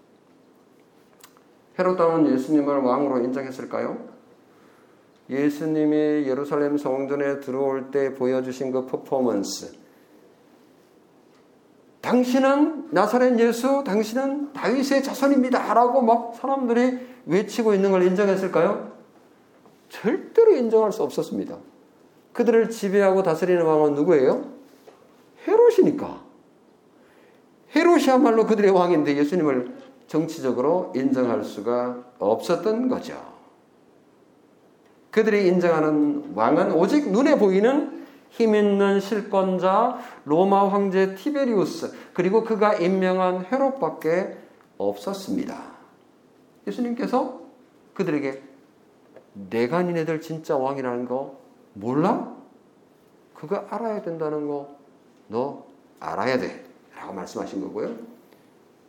헤롯 왕은 예수님을 왕으로 인정했을까요? 예수님이 예루살렘 성전에 들어올 때 보여주신 그 퍼포먼스. 당신은 나사렛 예수, 당신은 다윗의 자손입니다. 라고 막 사람들이 외치고 있는 걸 인정했을까요? 절대로 인정할 수 없었습니다. 그들을 지배하고 다스리는 왕은 누구예요? 헤롯이니까. 헤롯이야말로 그들의 왕인데 예수님을 정치적으로 인정할 수가 없었던 거죠. 그들이 인정하는 왕은 오직 눈에 보이는 힘 있는 실권자 로마 황제 티베리우스 그리고 그가 임명한 헤롯밖에 없었습니다. 예수님께서 그들에게 내가 니네들 진짜 왕이라는 거 몰라? 그거 알아야 된다는 거 너 알아야 돼. 라고 말씀하신 거고요.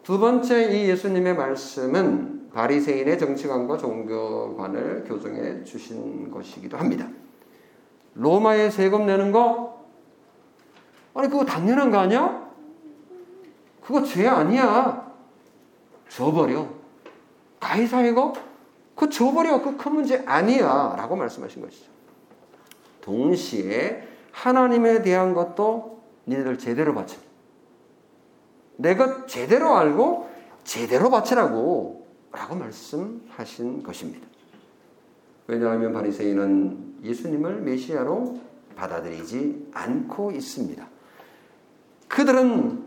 두 번째 이 예수님의 말씀은 바리새인의 정치관과 종교관을 교정해 주신 것이기도 합니다. 로마에 세금 내는 거? 아니, 그거 당연한 거 아니야? 그거 죄 아니야. 줘버려. 가이사이고? 그거 줘버려. 그 큰 문제 아니야. 라고 말씀하신 것이죠. 동시에 하나님에 대한 것도 니네들 제대로 바쳐. 내가 제대로 알고 제대로 바치라고 라고 말씀하신 것입니다. 왜냐하면 바리새인은 예수님을 메시아로 받아들이지 않고 있습니다. 그들은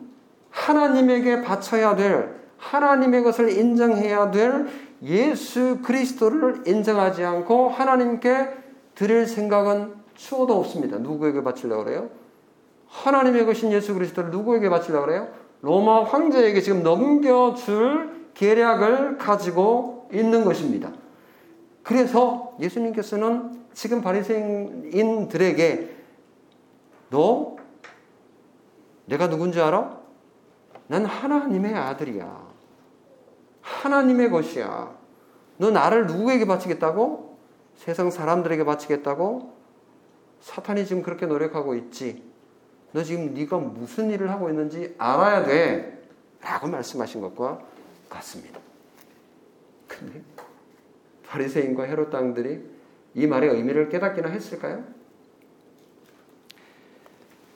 하나님에게 바쳐야 될 하나님의 것을 인정해야 될 예수 그리스도를 인정하지 않고 하나님께 드릴 생각은 추호도 없습니다. 누구에게 바치려고 그래요? 하나님의 것인 예수 그리스도를 누구에게 바치려고 그래요? 로마 황제에게 지금 넘겨줄 계략을 가지고 있는 것입니다. 그래서 예수님께서는 지금 바리새인들에게 너 내가 누군지 알아? 난 하나님의 아들이야. 하나님의 것이야. 너 나를 누구에게 바치겠다고? 세상 사람들에게 바치겠다고? 사탄이 지금 그렇게 노력하고 있지. 너 지금 네가 무슨 일을 하고 있는지 알아야 돼. 라고 말씀하신 것과 같습니다. 근데 바리새인과 헤롯 당들이 이 말의 의미를 깨닫기나 했을까요?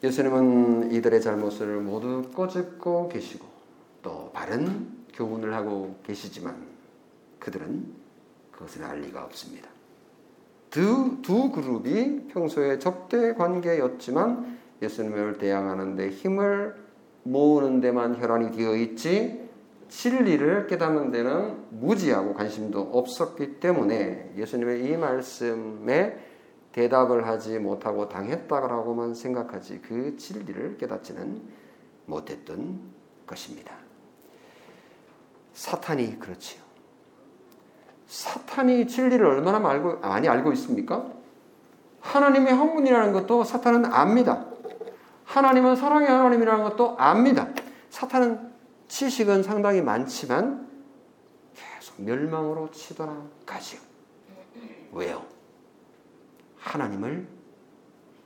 예수님은 이들의 잘못을 모두 꼬집고 계시고 또 바른 교훈을 하고 계시지만 그들은 그것을 알 리가 없습니다. 두, 두 그룹이 평소에 적대 관계였지만 예수님을 대항하는데 힘을 모으는 데만 혈안이 되어 있지 진리를 깨닫는 데는 무지하고 관심도 없었기 때문에 예수님의 이 말씀에 대답을 하지 못하고 당했다라고만 생각하지 그 진리를 깨닫지는 못했던 것입니다. 사탄이 그렇지요. 사탄이 진리를 얼마나 알고, 많이 알고 있습니까? 하나님의 한분이라는 것도 사탄은 압니다. 하나님은 사랑의 하나님이라는 것도 압니다. 사탄은 지식은 상당히 많지만 계속 멸망으로 치더라 가지요. 왜요? 하나님을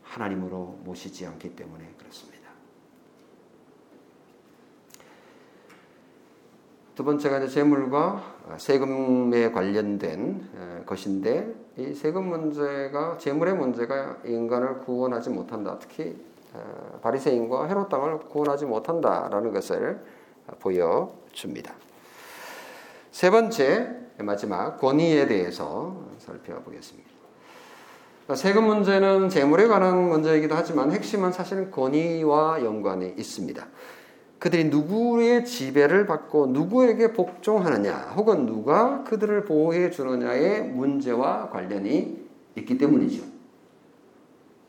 하나님으로 모시지 않기 때문에 그렇습니다. 두 번째가 이제 재물과 세금에 관련된 것인데 이 세금 문제가 재물의 문제가 인간을 구원하지 못한다. 특히 바리새인과 헤롯 땅을 구원하지 못한다라는 것을 보여줍니다. 세 번째 마지막 권위에 대해서 살펴보겠습니다. 세금 문제는 재물에 관한 문제이기도 하지만 핵심은 사실은 권위와 연관이 있습니다. 그들이 누구의 지배를 받고 누구에게 복종하느냐 혹은 누가 그들을 보호해 주느냐의 문제와 관련이 있기 때문이죠.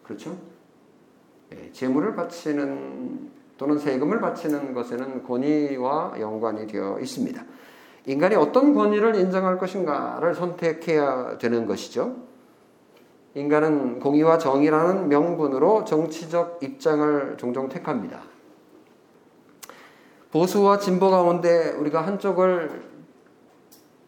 그렇죠? 예, 재물을 바치는 또는 세금을 바치는 것에는 권위와 연관이 되어 있습니다. 인간이 어떤 권위를 인정할 것인가를 선택해야 되는 것이죠. 인간은 공의와 정의라는 명분으로 정치적 입장을 종종 택합니다. 보수와 진보 가운데 우리가 한쪽을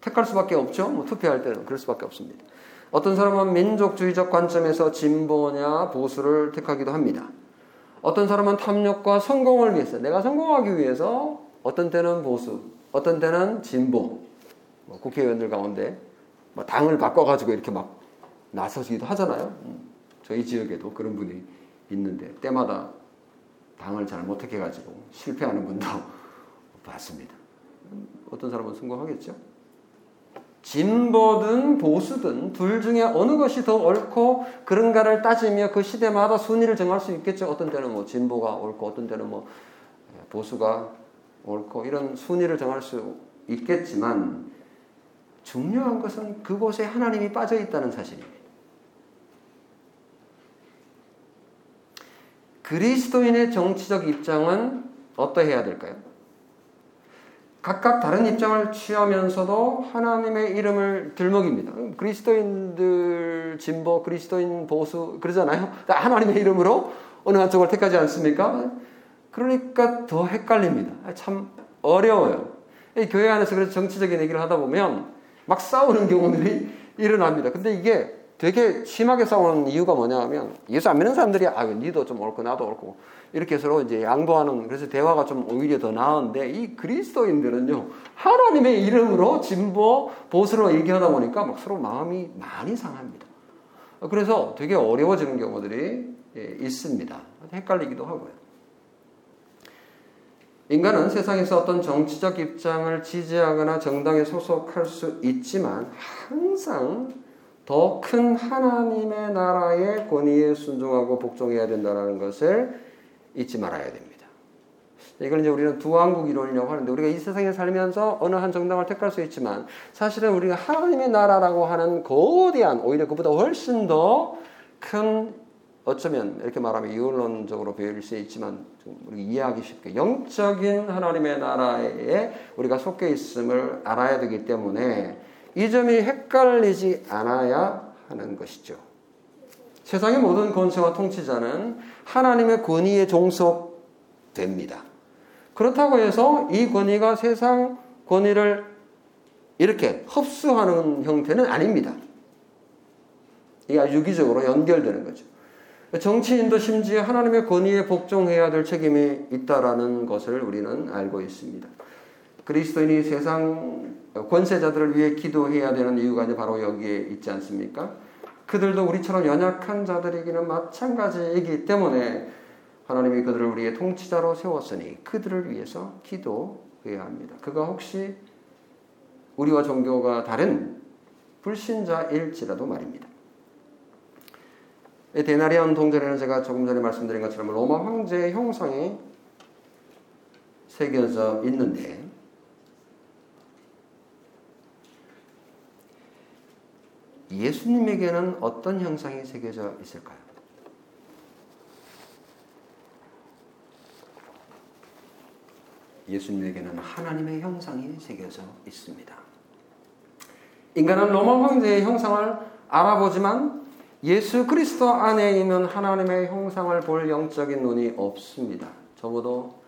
택할 수밖에 없죠. 뭐 투표할 때는 그럴 수밖에 없습니다. 어떤 사람은 민족주의적 관점에서 진보냐 보수를 택하기도 합니다. 어떤 사람은 탐욕과 성공을 위해서 내가 성공하기 위해서 어떤 때는 보수, 어떤 때는 진보, 뭐 국회의원들 가운데 뭐 당을 바꿔가지고 이렇게 막 나서기도 하잖아요. 음, 저희 지역에도 그런 분이 있는데 때마다 당을 잘못 택해가지고 실패하는 분도 봤습니다. 어떤 사람은 성공하겠죠? 진보든 보수든 둘 중에 어느 것이 더 옳고 그런가를 따지며 그 시대마다 순위를 정할 수 있겠죠. 어떤 때는 뭐 진보가 옳고 어떤 때는 뭐 보수가 옳고 이런 순위를 정할 수 있겠지만 중요한 것은 그곳에 하나님이 빠져 있다는 사실입니다. 그리스도인의 정치적 입장은 어떠해야 될까요? 각각 다른 입장을 취하면서도 하나님의 이름을 들먹입니다. 그리스도인들 진보, 그리스도인 보수 그러잖아요. 하나님의 이름으로 어느 한쪽을 택하지 않습니까? 그러니까 더 헷갈립니다. 참 어려워요. 교회 안에서 그래서 정치적인 얘기를 하다 보면 막 싸우는 경우들이 일어납니다. 근데 이게 되게 심하게 싸우는 이유가 뭐냐 하면 예수 안 믿는 사람들이 아, 니도 좀 옳고 나도 옳고 이렇게 서로 이제 양보하는 그래서 대화가 좀 오히려 더 나은데 이 그리스도인들은요 하나님의 이름으로 진보 보수로 얘기하다 보니까 막 서로 마음이 많이 상합니다. 그래서 되게 어려워지는 경우들이 예, 있습니다. 헷갈리기도 하고요. 인간은 세상에서 어떤 정치적 입장을 지지하거나 정당에 소속할 수 있지만 항상 더 큰 하나님의 나라의 권위에 순종하고 복종해야 된다는 것을 잊지 말아야 됩니다. 이걸 이제 우리는 두왕국 이론이라고 하는데 우리가 이 세상에 살면서 어느 한 정당을 택할 수 있지만 사실은 우리가 하나님의 나라라고 하는 거대한 오히려 그보다 훨씬 더 큰 어쩌면 이렇게 말하면 이론적으로 배울 수 있지만 우리 이해하기 쉽게 영적인 하나님의 나라에 우리가 속해 있음을 알아야 되기 때문에 이 점이 헷갈리지 않아야 하는 것이죠. 세상의 모든 권세와 통치자는 하나님의 권위에 종속됩니다. 그렇다고 해서 이 권위가 세상 권위를 이렇게 흡수하는 형태는 아닙니다. 이게 유기적으로 연결되는 거죠. 정치인도 심지어 하나님의 권위에 복종해야 될 책임이 있다라는 것을 우리는 알고 있습니다. 그리스도인이 세상 권세자들을 위해 기도해야 되는 이유가 바로 여기에 있지 않습니까? 그들도 우리처럼 연약한 자들에게는 마찬가지이기 때문에 하나님이 그들을 우리의 통치자로 세웠으니 그들을 위해서 기도해야 합니다. 그가 혹시 우리와 종교가 다른 불신자일지라도 말입니다. 데나리안 동전에는 제가 조금 전에 말씀드린 것처럼 로마 황제의 형상이 새겨져 있는데 예수님에게는 어떤 형상이 새겨져 있을까요? 예수님에게는 하나님의 형상이 새겨져 있습니다. 인간은 로마 황제의 형상을 알아보지만 예수 그리스도 안에 있는 하나님의 형상을 볼 영적인 눈이 없습니다. 적어도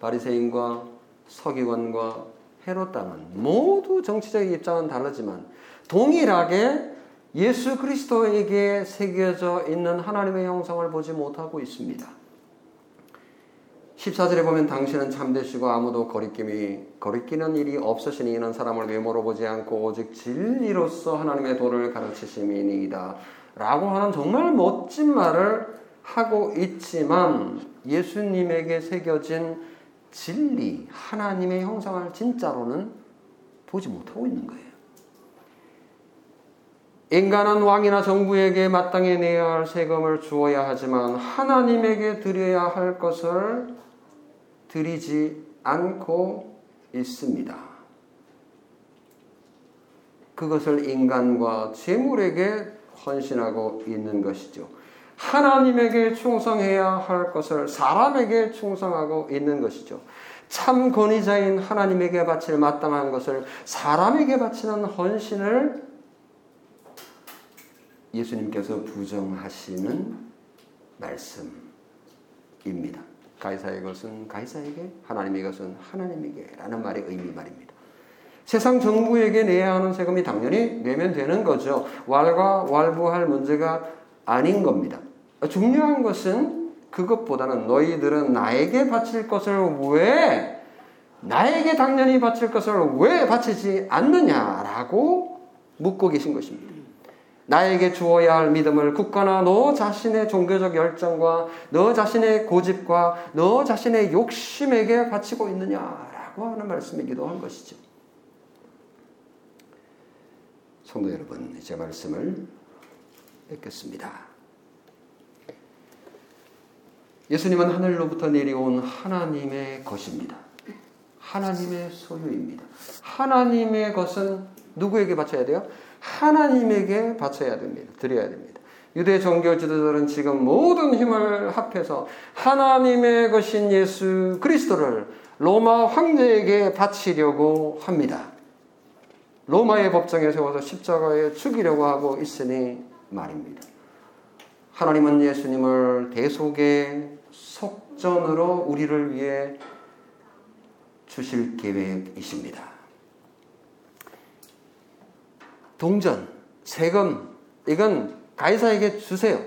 바리새인과 서기관과 헤롯 당은 모두 정치적 입장은 다르지만 동일하게 예수 그리스도에게 새겨져 있는 하나님의 형상을 보지 못하고 있습니다. 14절에 보면 당신은 참되시고 아무도 거리낌이 거리끼는 일이 없으시니 이는 사람을 외모로 보지 않고 오직 진리로서 하나님의 도를 가르치심이니이다. 라고 하는 정말 멋진 말을 하고 있지만 예수님에게 새겨진 진리, 하나님의 형상을 진짜로는 보지 못하고 있는 거예요. 인간은 왕이나 정부에게 마땅히 내야 할 세금을 주어야 하지만 하나님에게 드려야 할 것을 드리지 않고 있습니다. 그것을 인간과 재물에게 헌신하고 있는 것이죠. 하나님에게 충성해야 할 것을 사람에게 충성하고 있는 것이죠. 참 권위자인 하나님에게 바칠 마땅한 것을 사람에게 바치는 헌신을 예수님께서 부정하시는 말씀입니다. 가이사의 것은 가이사에게, 하나님의 것은 하나님에게 라는 말의 의미 말입니다. 세상 정부에게 내야 하는 세금이 당연히 내면 되는 거죠. 왈과 왈부할 문제가 아닌 겁니다. 중요한 것은 그것보다는 너희들은 나에게 바칠 것을 왜 나에게 당연히 바칠 것을 왜 바치지 않느냐라고 묻고 계신 것입니다. 나에게 주어야 할 믿음을 굳거나 너 자신의 종교적 열정과 너 자신의 고집과 너 자신의 욕심에게 바치고 있느냐라고 하는 말씀이기도 한 것이죠. 성도 여러분, 제 말씀을 읽겠습니다. 예수님은 하늘로부터 내려온 하나님의 것입니다. 하나님의 소유입니다. 하나님의 것은 누구에게 바쳐야 돼요? 하나님에게 바쳐야 됩니다. 드려야 됩니다. 유대 종교 지도자들은 지금 모든 힘을 합해서 하나님의 것인 예수 그리스도를 로마 황제에게 바치려고 합니다. 로마의 법정에 세워서 십자가에 죽이려고 하고 있으니 말입니다. 하나님은 예수님을 대속의 속전으로 우리를 위해 주실 계획이십니다. 동전, 세금, 이건 가이사에게 주세요.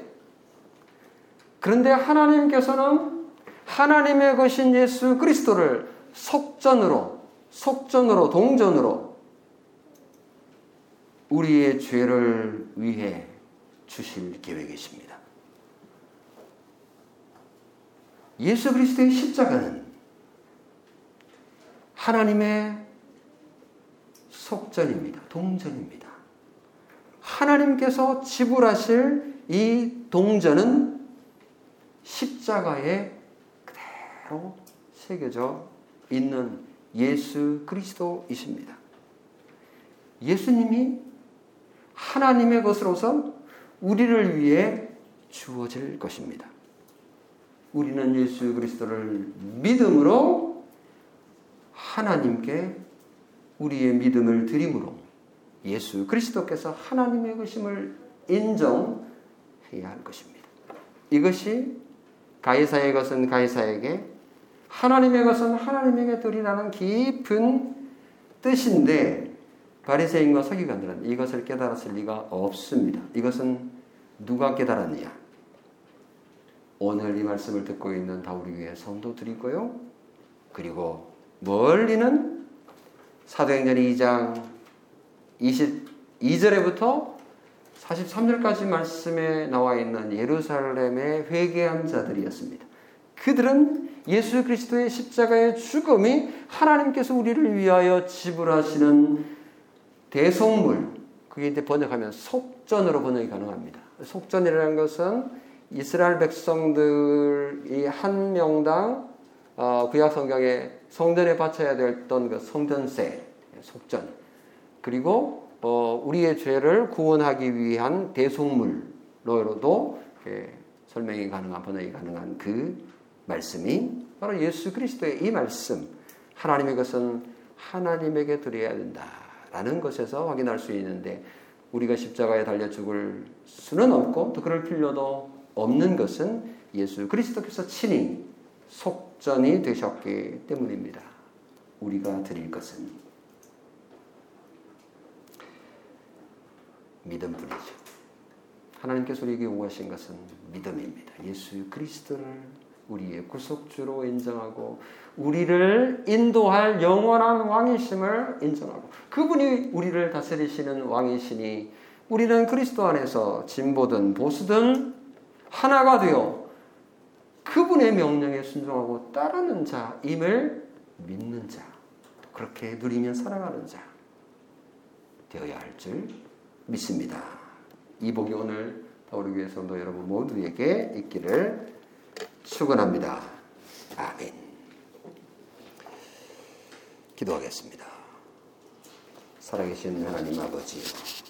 그런데 하나님께서는 하나님의 것인 예수 그리스도를 속전으로, 속전으로, 동전으로 우리의 죄를 위해 주실 계획이십니다. 예수 그리스도의 십자가는 하나님의 속전입니다. 동전입니다. 하나님께서 지불하실 이 동전은 십자가에 그대로 새겨져 있는 예수 그리스도이십니다. 예수님이 하나님의 것으로서 우리를 위해 주어질 것입니다. 우리는 예수 그리스도를 믿음으로 하나님께 우리의 믿음을 드림으로 예수 그리스도께서 하나님의 것임을 인정해야 할 것입니다. 이것이 가이사의 것은 가이사에게 하나님의 것은 하나님에게 드리라는 깊은 뜻인데 바리새인과 서기관들은 이것을 깨달았을 리가 없습니다. 이것은 누가 깨달았느냐? 오늘 이 말씀을 듣고 있는 다 우리교회 성도들이고요. 그리고 멀리는 사도행전 2장 22절에부터 43절까지 말씀에 나와 있는 예루살렘의 회개한 자들이었습니다. 그들은 예수 그리스도의 십자가의 죽음이 하나님께서 우리를 위하여 지불하시는 대속물, 그게 이제 번역하면 속전으로 번역이 가능합니다. 속전이라는 것은 이스라엘 백성들이 한 명당 어, 구약 성경에 성전에 바쳐야 됐던 그 성전세, 속전, 그리고 어, 우리의 죄를 구원하기 위한 대속물로도 설명이 가능한 번역이 가능한 그 말씀이 바로 예수 그리스도의 이 말씀 하나님의 것은 하나님에게 드려야 된다라는 것에서 확인할 수 있는데 우리가 십자가에 달려 죽을 수는 없고 또 그럴 필요도 없는 것은 예수 그리스도께서 친히 속전이 되셨기 때문입니다. 우리가 드릴 것은 믿음뿐이죠. 하나님께서 우리에게 요구하신 것은 믿음입니다. 예수 그리스도를 우리의 구속주로 인정하고 우리를 인도할 영원한 왕이심을 인정하고 그분이 우리를 다스리시는 왕이시니 우리는 그리스도 안에서 진보든 보수든 하나가 되어 그분의 명령에 순종하고 따르는 자임을 믿는 자 그렇게 누리면 살아가는 자 되어야 할 줄 믿습니다. 이 복이 오늘 바울교회 성도 여러분 모두에게 있기를 축원합니다. 아멘. 기도하겠습니다. 살아계신 하나님 아버지.